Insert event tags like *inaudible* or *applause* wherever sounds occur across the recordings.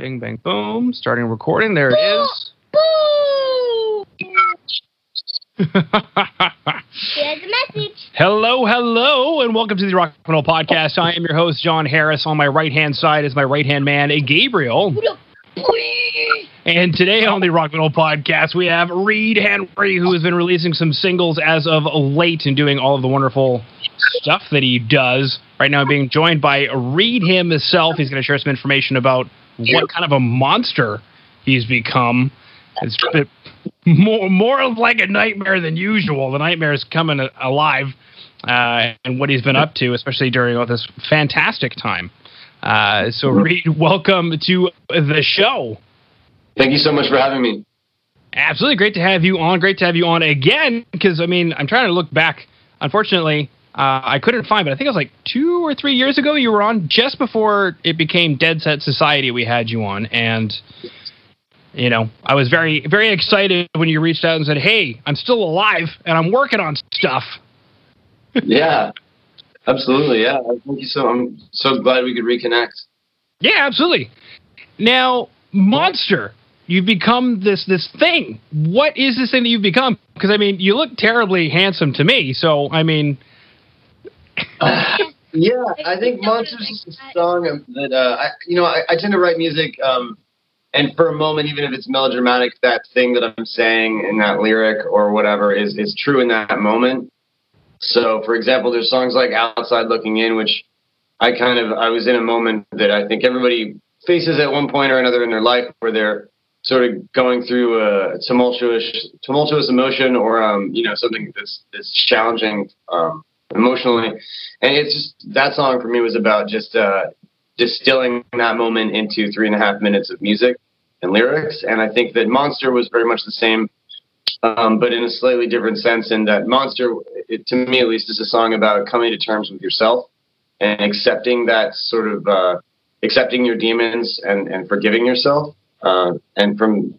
Bing, bang, boom. Starting recording. There it is. *laughs* Here's a message. hello, hello, and welcome to the Rock and Roll Podcast. I am your host, Jon Harris. On my right hand side is my right hand man, Gabriel. And today on the Rock and Roll Podcast, we have Reid Henry, who has been releasing some singles as of late and doing all of the wonderful stuff that he does. Right now, being joined by Reid himself. He's going to share some information about what kind of a monster he's become. It's more more of like a nightmare than usual. The nightmare is coming alive, uh, and what he's been up to, especially during all this fantastic time. Uh, so, Reid, welcome to the show. Thank you so much for having me. Absolutely great to have you on. Great to have you on again because I mean I'm trying to look back. Unfortunately, uh, I couldn't find, but I think it was like two or three years ago you were on just before it became Dead Set Society. We had you on, and you know I was very very excited when you reached out and said, "Hey, I'm still alive and I'm working on stuff." *laughs* Yeah, absolutely. Yeah, thank you so. I'm so glad we could reconnect. Yeah, absolutely. Now, Monster, you've become this this thing. What is this thing that you've become? Because I mean, you look terribly handsome to me. So I mean, *laughs* Yeah, I think Monsters is a song that uh, I, you know, I, I tend to write music, um, and for a moment, even if it's melodramatic, that thing that I'm saying in that lyric or whatever is is true in that moment. So, for example, there's songs like "Outside Looking In," which I kind of I was in a moment that I think everybody faces at one point or another in their life where they're sort of going through a tumultuous tumultuous emotion or um, you know something that's that's challenging um, emotionally. And it's just that song for me was about just uh, distilling that moment into three and a half minutes of music and lyrics. And i think that monster was very much the same um, but in a slightly different sense in that monster it, to me at least is a song about coming to terms with yourself and accepting that sort of uh, accepting your demons and, and forgiving yourself. Uh, and from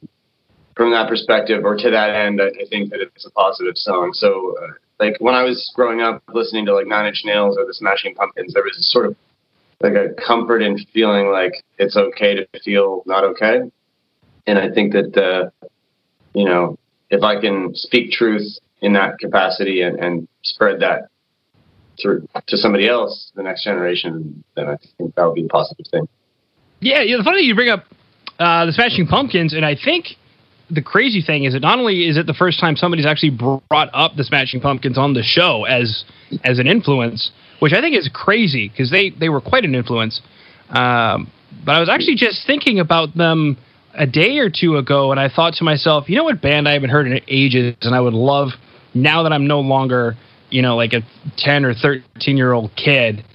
from that perspective or to that end I, I think that it's a positive song. So uh, like when I was growing up listening to like Nine Inch Nails or the Smashing Pumpkins, there was sort of like a comfort in feeling like it's okay to feel not okay. And I think that uh, you know, if I can speak truth in that capacity and, and spread that through to somebody else, the next generation, then I think that would be a positive thing. yeah, yeah. The funny thing you bring up uh, the Smashing Pumpkins, and I think the crazy thing is that not only is it the first time somebody's actually brought up the Smashing Pumpkins on the show as as an influence, which I think is crazy because they they were quite an influence. Um, but I was actually just thinking about them a day or two ago, and I thought to myself, you know what band I haven't heard in ages, and I would love now that I'm no longer you know like a ten or thirteen year old kid.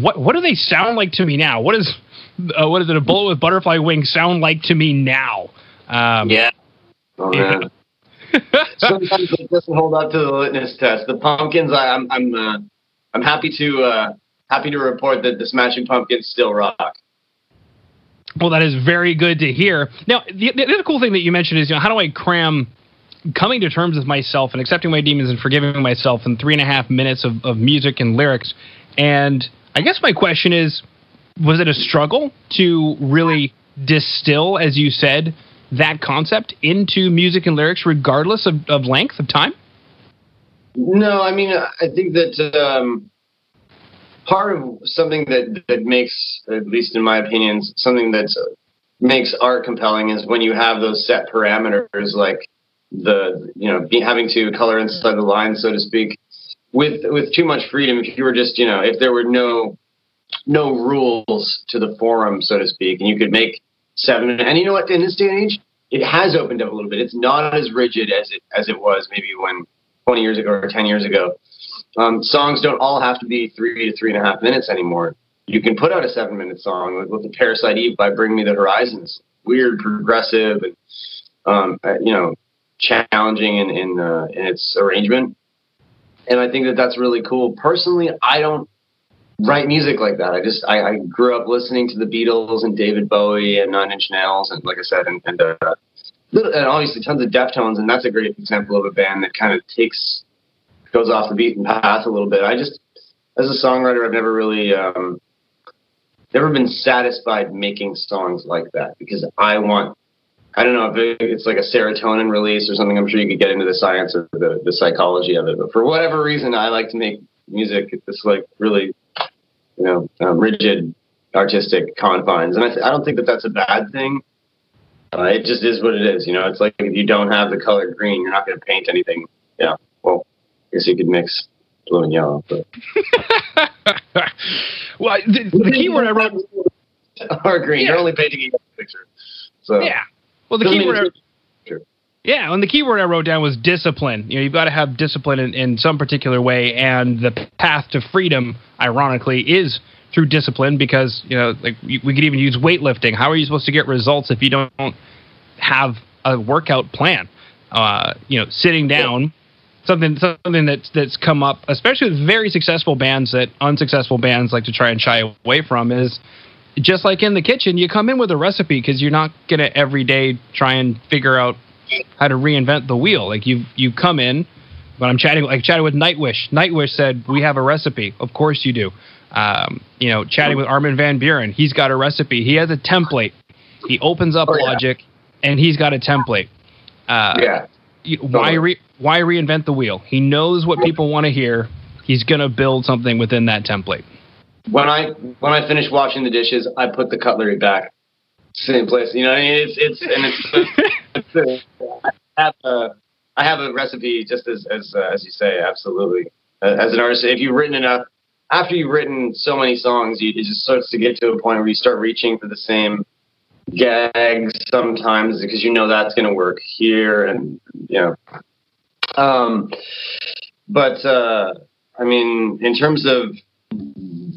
What what do they sound like to me now? What is uh, what is it? A bullet with butterfly wings sound like to me now? Um, Yeah. Oh, man. *laughs* Sometimes it doesn't hold up to the litmus test. The pumpkins, I, I'm I'm uh, I'm happy to uh, happy to report that the Smashing Pumpkins still rock. Well, that is very good to hear. Now, the, the other cool thing that you mentioned is, you know, how do I cram coming to terms with myself and accepting my demons and forgiving myself in three and a half minutes of, of music and lyrics? And I guess my question is, was it a struggle to really distill, as you said, that concept into music and lyrics, regardless of, of length of time? No, I mean I think that um, part of something that that makes, at least in my opinion, something that makes art compelling is when you have those set parameters, like the you know be, having to color inside the lines, so to speak. With with too much freedom, if you were just you know if there were no no rules to the forum, so to speak, and you could make seven. And you know what? In this day and age, it has opened up a little bit. It's not as rigid as it as it was maybe when 20 years ago or 10 years ago. Um, songs don't all have to be three to three and a half minutes anymore. You can put out a seven minute song with, with the Parasite Eve by Bring Me the Horizons. Weird, progressive, and um, uh, you know, challenging in in, uh, in its arrangement. And I think that that's really cool. Personally, I don't write music like that. I just I, I grew up listening to the Beatles and David Bowie and Nine Inch Nails and like I said and and, uh, and obviously tons of Deftones and that's a great example of a band that kind of takes goes off the beaten path a little bit. I just as a songwriter I've never really um, never been satisfied making songs like that because I want. I don't know if it's like a serotonin release or something. I'm sure you could get into the science or the, the psychology of it, but for whatever reason, I like to make music. It's like really, you know, um, rigid artistic confines, and I, th- I don't think that that's a bad thing. Uh, it just is what it is. You know, it's like if you don't have the color green, you're not going to paint anything. Yeah. Well, I guess you could mix blue and yellow. But. *laughs* well, the, the keyword I wrote. *laughs* or green. Yeah. You're only painting a picture. So yeah. Well, the keyword. I, yeah, and the keyword I wrote down was discipline. You know, you've got to have discipline in, in some particular way, and the path to freedom, ironically, is through discipline because you know like we could even use weightlifting. How are you supposed to get results if you don't have a workout plan? Uh, you know sitting down something something that's that's come up especially with very successful bands that unsuccessful bands like to try and shy away from is just like in the kitchen you come in with a recipe because you're not going to every day try and figure out how to reinvent the wheel like you you come in when I'm chatting like chatting with Nightwish Nightwish said we have a recipe of course you do um, you know, chatting with Armin van Buuren, he's got a recipe. He has a template. He opens up oh, yeah. Logic, and he's got a template. Uh, yeah. Why re- why reinvent the wheel? He knows what people want to hear. He's gonna build something within that template. When I when I finish washing the dishes, I put the cutlery back, same place. You know, I mean, it's it's and it's. it's I have a I have a recipe, just as as uh, as you say, absolutely. As an artist, if you've written enough after you've written so many songs, you, it just starts to get to a point where you start reaching for the same gags sometimes because you know that's going to work here, and you know. Um, but uh, I mean, in terms of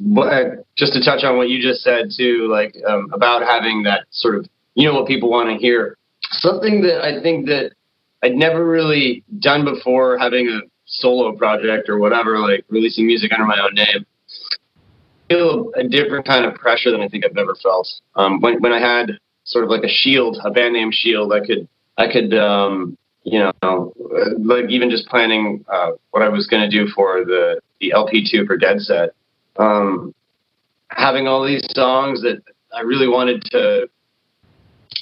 what, just to touch on what you just said too, like um, about having that sort of you know what people want to hear. Something that I think that I'd never really done before, having a solo project or whatever, like releasing music under my own name, feel a different kind of pressure than I think I've ever felt. Um, when when I had sort of like a shield, a band name shield, I could I could um, you know like even just planning uh, what I was going to do for the the LP two for Dead Set. Um, having all these songs that I really wanted to,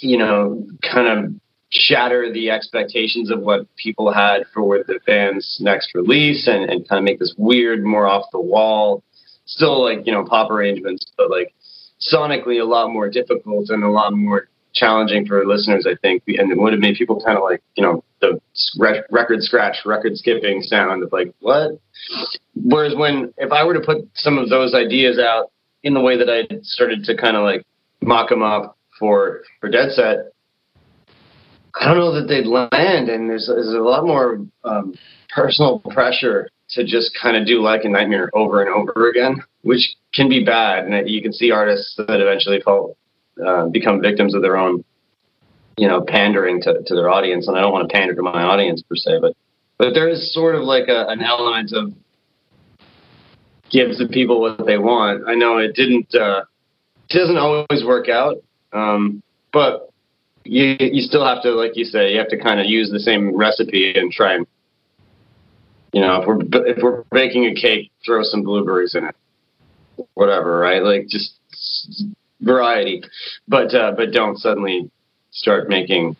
you know, kind of shatter the expectations of what people had for the band's next release and, and kind of make this weird, more off the wall, still like, you know, pop arrangements, but like sonically a lot more difficult and a lot more challenging for listeners, I think. And it would have made people kind of like, you know, the record scratch, record skipping sound of like, what? Whereas when, if I were to put some of those ideas out in the way that I started to kind of like mock them up for, for Dead Set, I don't know that they'd land, and there's there's a lot more um, personal pressure to just kind of do like a nightmare over and over again, which can be bad. And you can see artists that eventually fall uh, become victims of their own, you know, pandering to, to their audience. And I don't want to pander to my audience per se, but but there is sort of like a, an element of gives the people what they want. I know it didn't. Uh, it doesn't always work out, um, but you you still have to, like you say, you have to kind of use the same recipe and try and, you know, if we're if we're baking a cake, throw some blueberries in it, whatever, right? Like just variety, but uh, but don't suddenly start making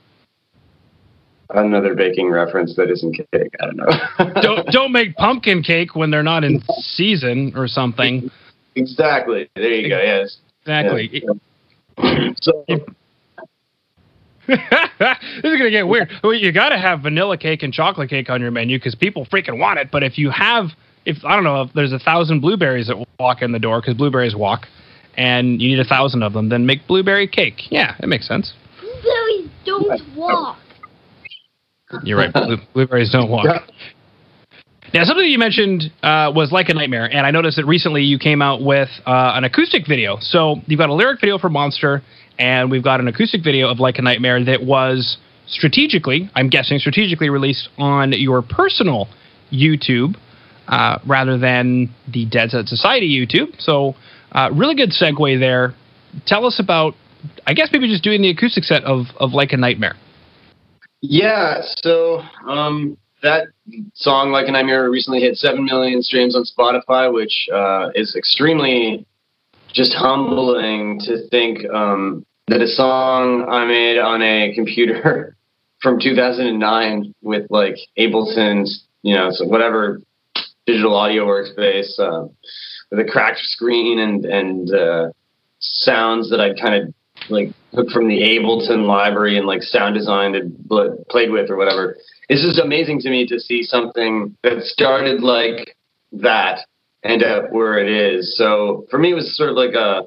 another baking reference that isn't cake. I don't know. *laughs* don't don't make pumpkin cake when they're not in season or something. Exactly. There you go. Yes. Exactly. Yeah. So *laughs* this is gonna get weird. Well, you got to have vanilla cake and chocolate cake on your menu because people freaking want it. But if you have, if I don't know, if there's a thousand blueberries that walk in the door because blueberries walk, and you need a thousand of them, then make blueberry cake. Yeah, it makes sense. Blueberries don't walk. You're right. Blue, blueberries don't walk. Now, something you mentioned uh, was like a nightmare, and I noticed that recently you came out with uh, an acoustic video. So you've got a lyric video for Monster, and we've got an acoustic video of Like a Nightmare that was strategically, I'm guessing, strategically released on your personal YouTube uh, rather than the Dead Set Society YouTube. So, uh, really good segue there. Tell us about, I guess, maybe just doing the acoustic set of, of Like a Nightmare. Yeah, so um, that song, Like a Nightmare, recently hit 7 million streams on Spotify, which uh, is extremely just humbling to think um, that a song I made on a computer *laughs* from 2009 with like Ableton's, you know, so whatever digital audio workspace uh, a cracked screen and and uh, sounds that I kind of like took from the Ableton library and like sound design and played with or whatever. It's just amazing to me to see something that started like that end up where it is. So for me, it was sort of like a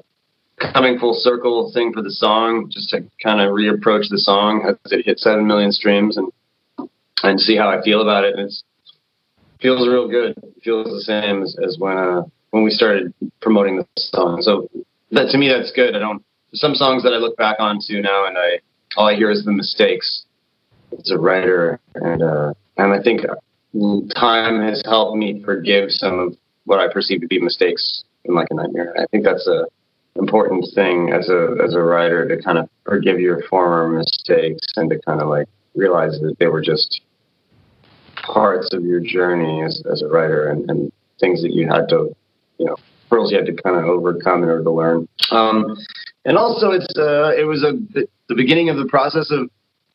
coming full circle thing for the song, just to kind of reapproach the song as it hit seven million streams and and see how I feel about it. And it feels real good. It feels the same as, as when uh, when we started promoting the song. So that to me, that's good. I don't. Some songs that I look back onto now, and I all I hear is the mistakes as a writer, and uh, and I think time has helped me forgive some of what I perceive to be mistakes in like a nightmare. I think that's a important thing as a as a writer to kind of forgive your former mistakes and to kind of like realize that they were just parts of your journey as, as a writer and, and things that you had to you know hurdles you had to kind of overcome in order to learn um, and also it's uh, it was a the beginning of the process of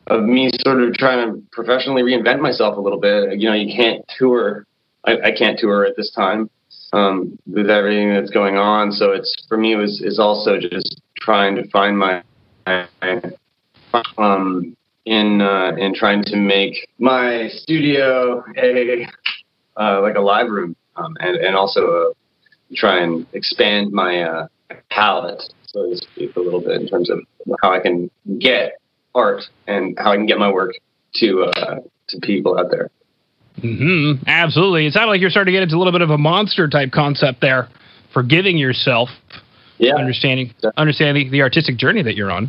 of me sort of trying to professionally reinvent myself a little bit you know you can't tour I, I can't tour at this time um, with everything that's going on. So it's for me it was is also just trying to find my um, in uh, in trying to make my studio a uh, like a live room um, and and also uh, try and expand my uh, palette so to speak a little bit in terms of how I can get art and how I can get my work to uh, to people out there. Mm-hmm. Absolutely. It sounded like you're starting to get into a little bit of a monster type concept there, forgiving yourself. Yeah. Understanding, understanding the artistic journey that you're on.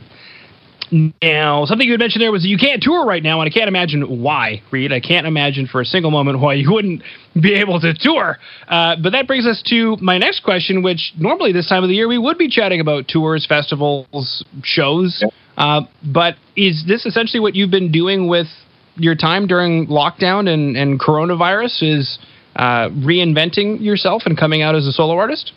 Now, something you had mentioned there was you can't tour right now, and I can't imagine why, Reid. I can't imagine for a single moment why you wouldn't be able to tour. Uh, but that brings us to my next question, which normally this time of the year we would be chatting about tours, festivals, shows. Uh, but is this essentially what you've been doing with your time during lockdown and, and coronavirus is uh, reinventing yourself and coming out as a solo artist?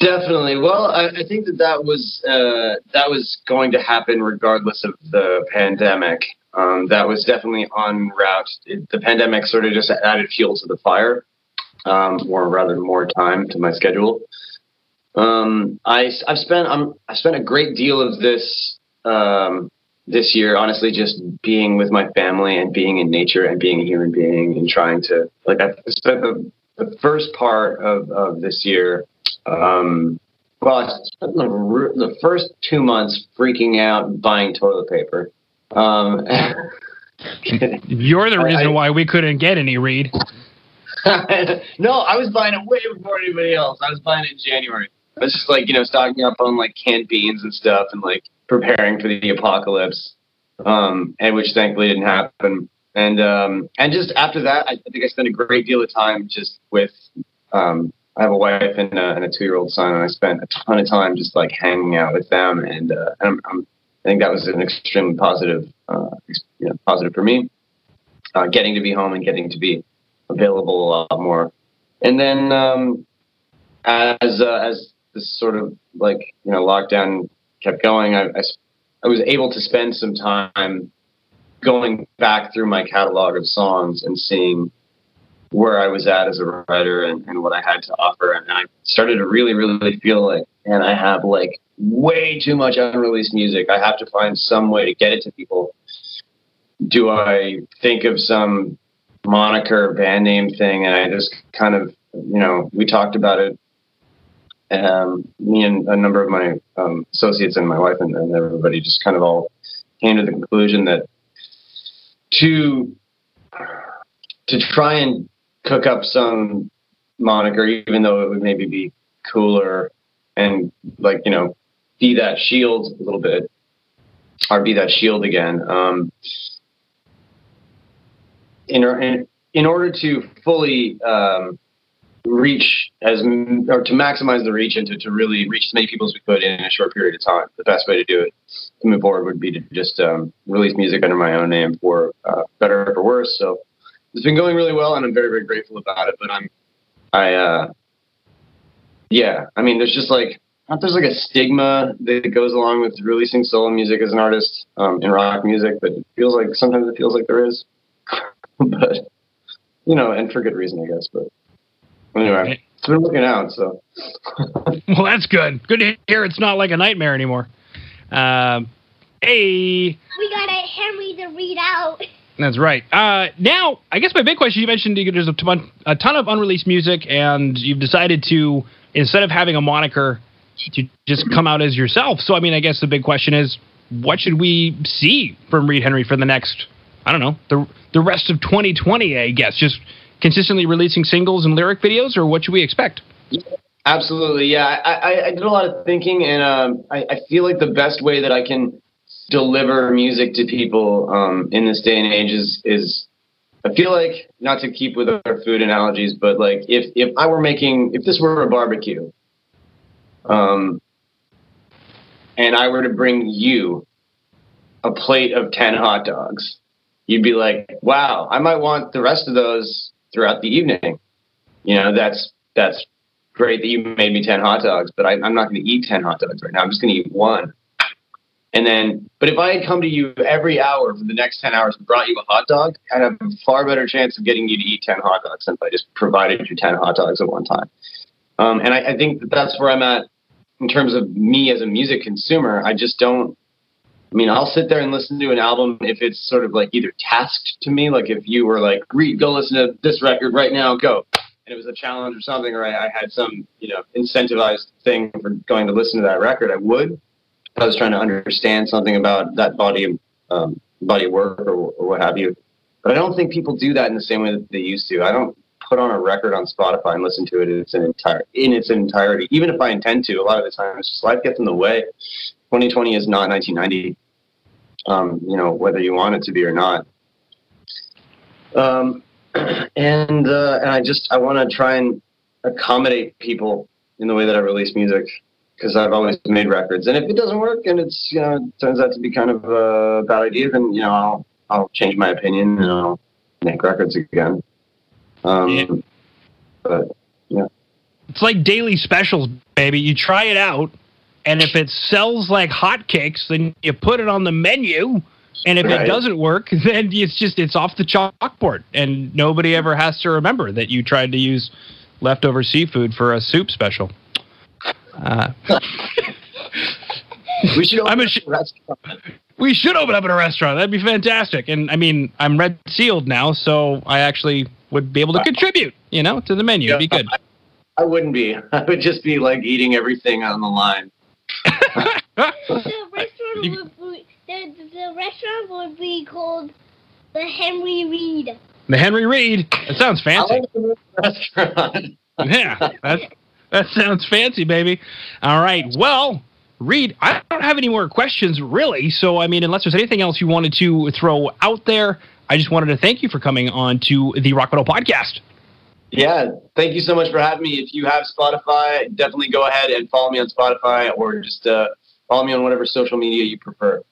Definitely. Well, I, I think that that was uh, that was going to happen regardless of the pandemic. Um, that was definitely on route. It, the pandemic sort of just added fuel to the fire, um, or rather, more time to my schedule. Um, I, I've spent I'm, I spent a great deal of this um, this year, honestly, just being with my family and being in nature and being a human being and trying to like I spent the, the first part of, of this year. Um, well, I spent the, the first two months freaking out buying toilet paper. Um, *laughs* You're the reason I, why we couldn't get any Reid. *laughs* no, I was buying it way before anybody else. I was buying it in January. I was just like, you know, stocking up on like canned beans and stuff and like preparing for the apocalypse, um, and which thankfully didn't happen. And um, and just after that, I, I think I spent a great deal of time just with. Um, I have a wife and, and a two-year-old son, and I spent a ton of time just like hanging out with them, and, uh, I'm, I'm, i think that was an extremely positive, uh, you know, positive for me. Uh, getting to be home and getting to be available a lot more, and then um, as uh, as this sort of like you know lockdown kept going, I, I, I was able to spend some time going back through my catalog of songs and seeing where I was at as a writer and, and what I had to offer. And I started to really, really feel like, and I have like way too much unreleased music. I have to find some way to get it to people. Do I think of some moniker band name thing? And I just kind of, you know, we talked about it um, me and a number of my um, associates and my wife and, and, everybody just kind of all came to the conclusion that to to try and cook up some moniker, even though it would maybe be cooler and like you know be that shield a little bit or be that shield again. Um, in, in, in order to fully um, reach as or to maximize the reach and to, to really reach as many people as we could in a short period of time. The best way to do it to move forward would be to just um, release music under my own name for uh, better or for worse. So it's been going really well, and I'm very very grateful about it. But I'm I uh, yeah, I mean, there's just like not there's like a stigma that goes along with releasing solo music as an artist um, in rock music, but it feels like sometimes it feels like there is. *laughs* but you know, and for good reason, I guess. But anyway, it's been working out. So *laughs* well, that's good. Good to hear. It's not like a nightmare anymore. Um, hey, We got a Henry to read out. That's right. Uh, now, I guess my big question you mentioned there's a ton, a ton of unreleased music, and you've decided to, instead of having a moniker, to just come out as yourself. So, I mean, I guess the big question is what should we see from Reid Henry for the next, I don't know, the, the rest of 2020, I guess? Just consistently releasing singles and lyric videos, or what should we expect? Absolutely, yeah. I, I, I did a lot of thinking, and um, I, I feel like the best way that I can deliver music to people um, in this day and age is is I feel like not to keep with our food analogies, but like if if I were making if this were a barbecue, um, and I were to bring you a plate of ten hot dogs, you'd be like, "Wow, I might want the rest of those throughout the evening." You know, that's that's great that you made me ten hot dogs, but I, I'm not going to eat ten hot dogs right now. I'm just going to eat one. And then, but if I had come to you every hour for the next 10 hours and brought you a hot dog, I'd have a far better chance of getting you to eat 10 hot dogs than if I just provided you 10 hot dogs at one time. Um, and I, I think that that's where I'm at in terms of me as a music consumer. I just don't, I mean, I'll sit there and listen to an album if it's sort of like either tasked to me, like if you were like, Reid, go listen to this record right now, go. And it was a challenge or something, or I, I had some, you know, incentivized thing for going to listen to that record, I would. I was trying to understand something about that body of um, body work or, or what have you. But I don't think people do that in the same way that they used to. I don't put on a record on Spotify and listen to it in its entire in its entirety, even if I intend to. A lot of the time, just life gets in the way. 2020 is not 1990. Um, you know, whether you want it to be or not. Um, *clears throat* and uh, and I just I want to try and accommodate people in the way that I release music because I've always made records. And if it doesn't work and it's you know it turns out to be kind of a bad idea, then you know I'll I'll change my opinion and I'll make records again. Um, Yeah. But yeah, It's like daily specials, baby. You try it out, and if it sells like hotcakes, then you put it on the menu. And if it doesn't work, *laughs* then it's just it's off the chalkboard, and nobody ever has to remember that you tried to use leftover seafood for a soup special. Uh, *laughs* we should. I'm Open a sh- a restaurant. we should open up in a restaurant. That'd be fantastic. And I mean, I'm red sealed now, so I actually would be able to contribute, you know, to the menu. It'd be good. I wouldn't be. *laughs* I would just be like eating everything on the line. The restaurant You- would be, the, the restaurant would be called the Henry Reid. The Henry Reid. That sounds I fancy. like the restaurant. yeah, that *laughs* *laughs* that sounds fancy, baby. All right. Well, Reid, I don't have any more questions really. So, I mean, unless there's anything else you wanted to throw out there, I just wanted to thank you for coming on to the Rock Metal Podcast. Yeah, thank you so much for having me. If you have Spotify, definitely go ahead and follow me on Spotify or just uh, follow me on whatever social media you prefer.